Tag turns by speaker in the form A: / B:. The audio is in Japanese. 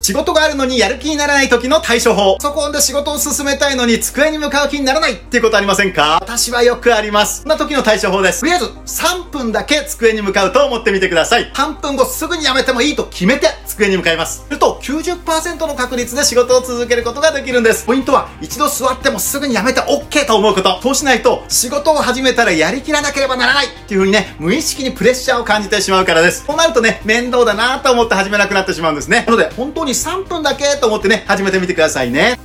A: 仕事があるのにやる気にならない時の対処法。そこで仕事を進めたいのに机に向かう気にならないっていうことありませんか？私はよくあります。そんな時の対処法です。とりあえず3分だけ机に向かうと思ってみてください。3分後すぐにやめてもいいと決めて机に向かいます。すると90%の確率で仕事を続けることができるんです。ポイントは一度座ってもすぐにやめて OK と思うこと。そうしないと仕事を始めたらやりきらなければならないっていう風にね、無意識にプレッシャーを感じてしまうからです。そうなるとね、面倒だなと思って始めなくなってしまうんですね。なので本当に3分だけと思ってね、始めてみてくださいね。